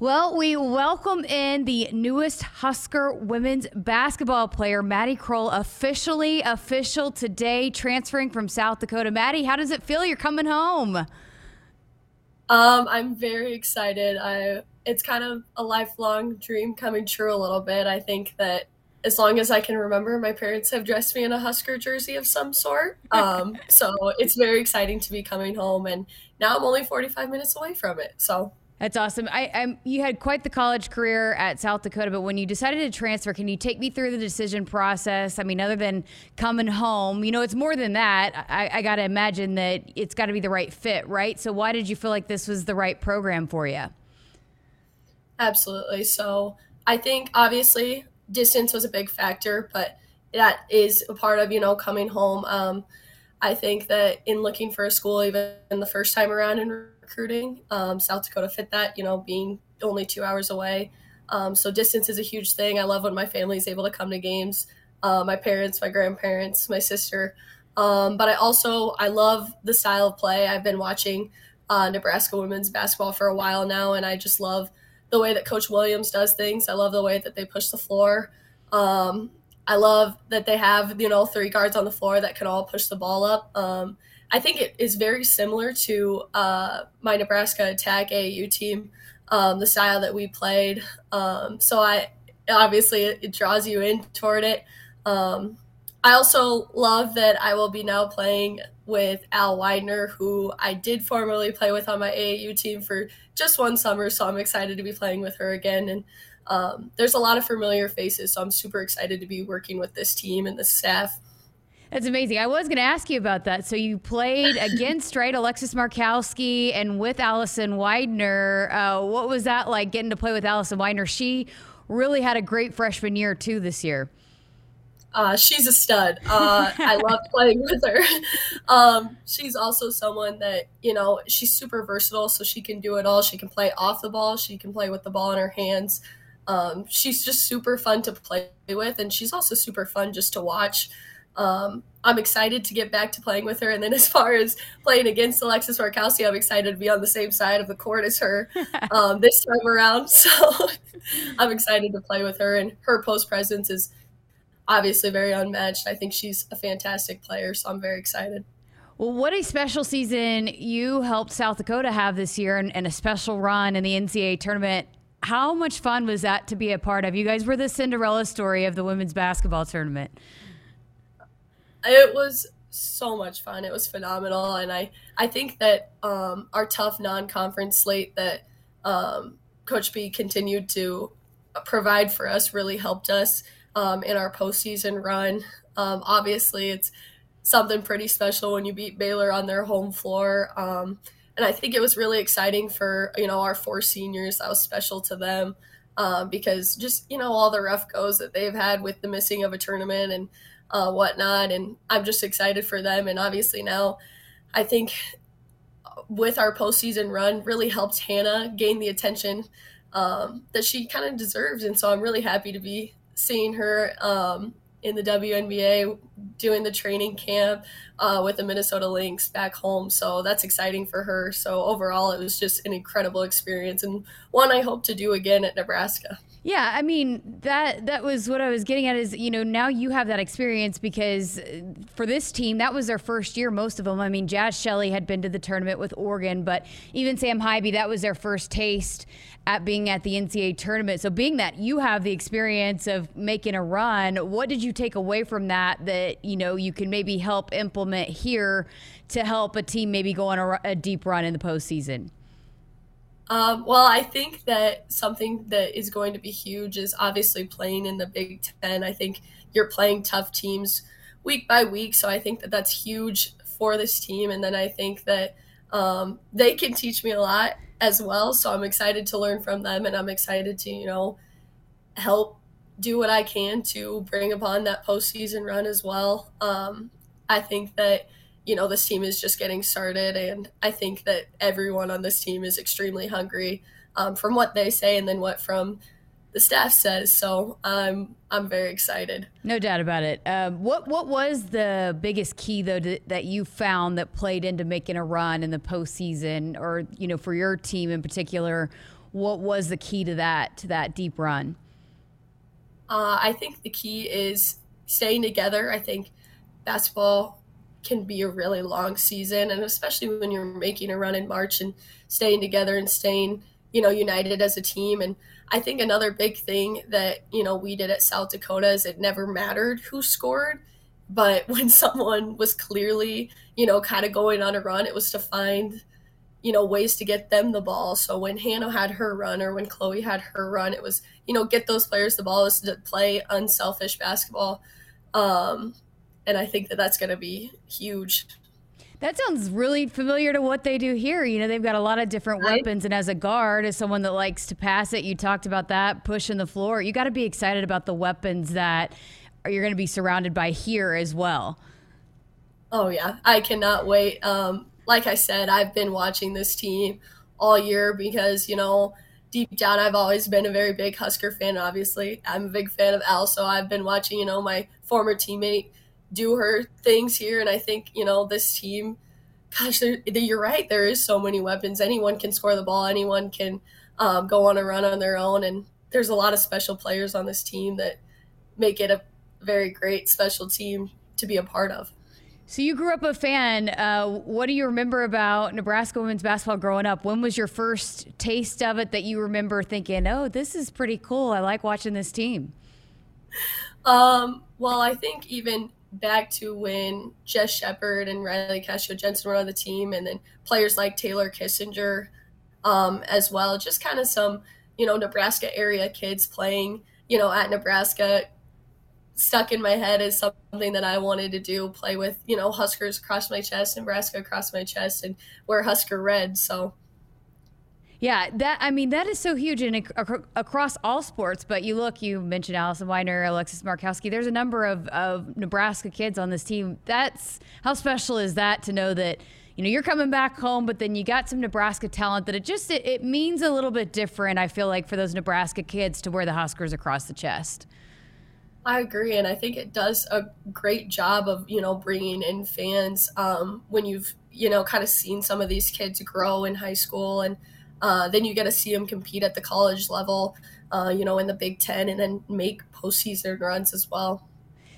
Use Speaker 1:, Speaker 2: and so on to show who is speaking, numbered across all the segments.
Speaker 1: Well, we welcome in the newest Husker women's basketball player, Maddie Krull, officially official today, transferring from South Dakota. Maddie, how does it feel? You're coming home. Um,
Speaker 2: I'm very excited. I it's kind of a lifelong dream coming true a little bit. I think that as long as I can remember, my parents have dressed me in a Husker jersey of some sort. Um, so it's very exciting to be coming home, and now I'm only 45 minutes away from it. So
Speaker 1: that's awesome. I, I'm, you had quite the college career at South Dakota, but when you decided to transfer, can you take me through the decision process? I mean, other than coming home, you know, it's more than that. I, I got to imagine that it's got to be the right fit, right? So, why did you feel like this was the right program for you?
Speaker 2: Absolutely. So, I think obviously distance was a big factor, but that is a part of you know coming home. Um, I think that in looking for a school, even the first time around in recruiting. Um, South Dakota fit that, you know, being only two hours away. Um, so distance is a huge thing. I love when my family is able to come to games. Uh, my parents, my grandparents, my sister. Um, but I also I love the style of play. I've been watching uh, Nebraska women's basketball for a while now, and I just love the way that Coach Williams does things. I love the way that they push the floor. Um, I love that they have you know three guards on the floor that can all push the ball up. Um, I think it is very similar to uh, my Nebraska Attack AAU team, um, the style that we played. Um, so I obviously it, it, draws you in toward it. Um, I also love that I will be now playing with Al Weidner, who I did formerly play with on my AAU team for just one summer. So I'm excited to be playing with her again. And um, there's a lot of familiar faces, so I'm super excited to be working with this team and the staff.
Speaker 1: That's amazing. I was going to ask you about that. So you played against right Alexis Markowski and with Allison Weidner. Uh, what was that like getting to play with Allison Weidner? She really had a great freshman year too this year.
Speaker 2: Uh, she's a stud. Uh, I love playing with her. Um, she's also someone that, you know, she's super versatile, so she can do it all. She can play off the ball, she can play with the ball in her hands. Um, she's just super fun to play with, and she's also super fun just to watch um, I'm excited to get back to playing with her. And then as far as playing against Alexis Markowski, I'm excited to be on the same side of the court as her um, this time around. So I'm excited to play with her. And her post presence is obviously very unmatched. I think she's a fantastic player. So I'm very excited.
Speaker 1: Well, what a special season you helped South Dakota have this year and, and a special run in the NCAA tournament. How much fun was that to be a part of? You guys were the Cinderella story of the women's basketball tournament.
Speaker 2: It was so much fun. It was phenomenal, and I I think that um, our tough non-conference slate that um, Coach B continued to provide for us really helped us um, in our postseason run. Um, obviously, it's something pretty special when you beat Baylor on their home floor, um, and I think it was really exciting for you know our four seniors. That was special to them. Um, because just you know all the rough goes that they've had with the missing of a tournament and uh, whatnot. And I'm just excited for them. And obviously now, I think with our postseason run, really helped Hannah gain the attention um, that she kind of deserves. And so I'm really happy to be seeing her um, in the WNBA doing the training camp uh, with the Minnesota Lynx back home. So that's exciting for her. So overall, it was just an incredible experience and one I hope to do again at Nebraska.
Speaker 1: Yeah, I mean that that was what I was getting at is you know now you have that experience because uh, for this team that was their first year most of them. I mean Jaz Shelley had been to the tournament with Oregon, but even Sam Haiby that was their first taste at being at the NCAA tournament. So being that you have the experience of making a run, what did you take away from that that you know you can maybe help implement here to help a team maybe go on a, a deep run in the postseason?
Speaker 2: Um, well, I think that something that is going to be huge is obviously playing in the Big Ten. I think you're playing tough teams week by week, so I think that that's huge for this team. And then I think that um, they can teach me a lot as well. So I'm excited to learn from them, and I'm excited to you know help do what I can to bring upon that postseason run as well. Um, I think that you know, this team is just getting started. And I think that everyone on this team is extremely hungry um, from what they say and then what from the staff says. So I'm I'm very excited.
Speaker 1: No doubt about it. Um, what what was the biggest key though to, that you found that played into making a run in the postseason, or you know, for your team in particular? what was the key to that to that deep run?
Speaker 2: Uh, I think the key is staying together. I think basketball can be a really long season, and especially when you're making a run in March and staying together and staying, you know, united as a team. And I think another big thing that you know we did at South Dakota is it never mattered who scored, but when someone was clearly, you know, kind of going on a run, it was to find you know, ways to get them the ball. So when Hannah had her run or when Chloe had her run, it was, you know, get those players the ball is to play unselfish basketball. Um, and I think that that's going to be huge.
Speaker 1: That sounds really familiar to what they do here. You know, they've got a lot of different right. weapons. And as a guard, as someone that likes to pass it, you talked about that, pushing the floor. You got to be excited about the weapons that you're going to be surrounded by here as well.
Speaker 2: Oh, yeah. I cannot wait. Um, like I said, I've been watching this team all year because, you know, deep down, I've always been a very big Husker fan. Obviously, I'm a big fan of Al, so I've been watching, you know, my former teammate do her things here. And I think, you know, this team, gosh, you're right. There is so many weapons. Anyone can score the ball, anyone can um, go on a run on their own. And there's a lot of special players on this team that make it a very great special team to be a part of.
Speaker 1: So you grew up a fan. Uh, what do you remember about Nebraska women's basketball growing up? When was your first taste of it that you remember thinking, "Oh, this is pretty cool. I like watching this team"?
Speaker 2: Um, well, I think even back to when Jess Shepard and Riley Castro Jensen were on the team, and then players like Taylor Kissinger um, as well. Just kind of some, you know, Nebraska area kids playing, you know, at Nebraska stuck in my head as something that I wanted to do play with, you know, Huskers across my chest, Nebraska across my chest, and wear Husker red. So,
Speaker 1: yeah, that I mean that is so huge and ac- across all sports. But you look, you mentioned Allison Weidner, Alexis Markowski. There's a number of, of Nebraska kids on this team. That's how special is that to know that you know you're coming back home, but then you got some Nebraska talent that it just it, it means a little bit different. I feel like for those Nebraska kids to wear the Huskers across the chest.
Speaker 2: I agree, and I think it does a great job of you know bringing in fans um, when you've you know kind of seen some of these kids grow in high school, and uh, then you get to see them compete at the college level, uh, you know, in the Big Ten, and then make postseason runs as well.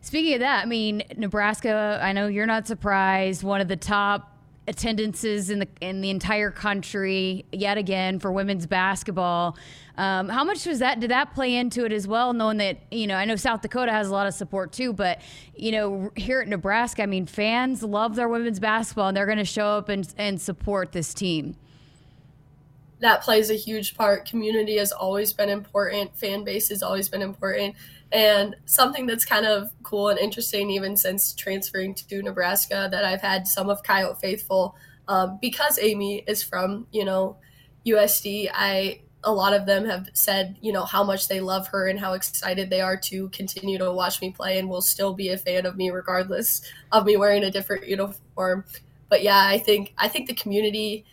Speaker 1: Speaking of that, I mean Nebraska. I know you're not surprised. One of the top attendances in the in the entire country yet again for women's basketball. Um, how much was that? Did that play into it as well? Knowing that you know, I know South Dakota has a lot of support too, but you know, here at Nebraska, I mean, fans love their women's basketball, and they're going to show up and and support this team.
Speaker 2: That plays a huge part. Community has always been important. Fan base has always been important. And something that's kind of cool and interesting, even since transferring to Nebraska, that I've had some of Coyote Faithful um, because Amy is from, you know, USD. I a lot of them have said, you know, how much they love her and how excited they are to continue to watch me play and will still be a fan of me regardless of me wearing a different uniform. But yeah, I think I think the community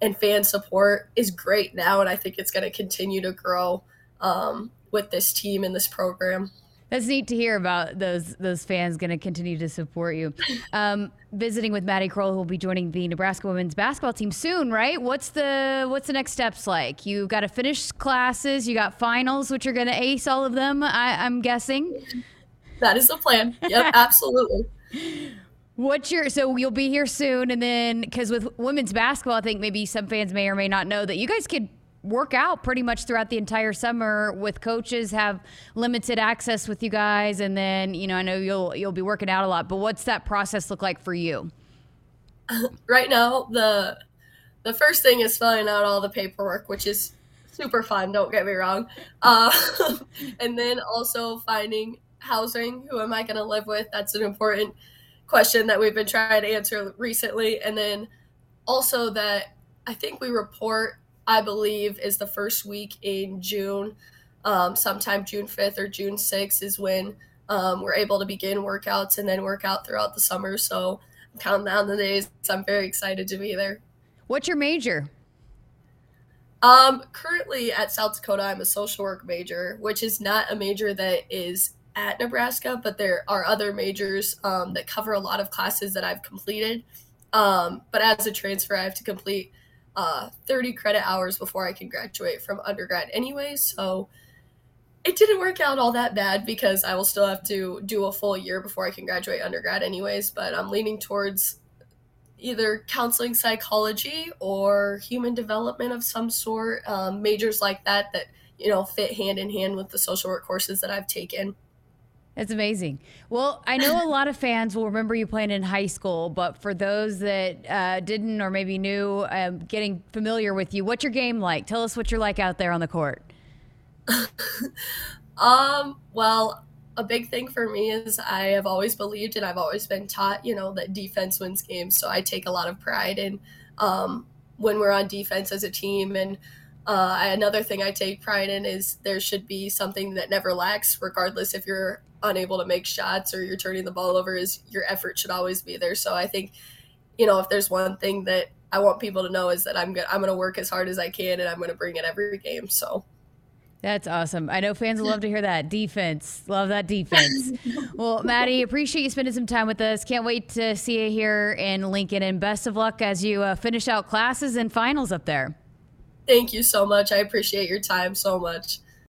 Speaker 2: and fan support is great now, and I think it's going to continue to grow. Um, with this team and this program.
Speaker 1: That's neat to hear about those those fans going to continue to support you. Um, visiting with Maddie Krull, who will be joining the Nebraska women's basketball team soon, right? What's the what's the next steps like? You got to finish classes, you got finals, which you're going to ace all of them. I, I'm guessing.
Speaker 2: That is the plan. Yep, absolutely.
Speaker 1: What's your so you'll be here soon, and then because with women's basketball, I think maybe some fans may or may not know that you guys could work out pretty much throughout the entire summer with coaches have limited access with you guys and then you know I know you'll you'll be working out a lot but what's that process look like for you?
Speaker 2: Right now the the first thing is filling out all the paperwork which is super fun don't get me wrong. Uh, and then also finding housing who am I going to live with? That's an important question that we've been trying to answer recently and then also that I think we report I believe, is the first week in June. Um, sometime June 5th or June 6th is when um, we're able to begin workouts and then work out throughout the summer. So I'm counting down the days. I'm very excited to be there.
Speaker 1: What's your major?
Speaker 2: Um, currently at South Dakota, I'm a social work major, which is not a major that is at Nebraska, but there are other majors um, that cover a lot of classes that I've completed. Um, but as a transfer, I have to complete uh, 30 credit hours before I can graduate from undergrad, anyways. So it didn't work out all that bad because I will still have to do a full year before I can graduate undergrad, anyways. But I'm leaning towards either counseling psychology or human development of some sort, um, majors like that that you know fit hand in hand with the social work courses that I've taken.
Speaker 1: It's amazing. Well, I know a lot of fans will remember you playing in high school, but for those that uh, didn't or maybe knew, um, getting familiar with you, what's your game like? Tell us what you're like out there on the court.
Speaker 2: um, well, a big thing for me is I have always believed and I've always been taught, you know, that defense wins games. So I take a lot of pride in um, when we're on defense as a team. And uh, another thing I take pride in is there should be something that never lacks, regardless if you're unable to make shots or you're turning the ball over. Is your effort should always be there. So I think, you know, if there's one thing that I want people to know is that I'm good. I'm going to work as hard as I can and I'm going to bring it every game. So.
Speaker 1: That's awesome. I know fans love to hear that. Defense. Love that defense. well, Maddie, appreciate you spending some time with us. Can't wait to see you here in Lincoln. And best of luck as you uh, finish out classes and finals up there.
Speaker 2: Thank you so much. I appreciate your time so much.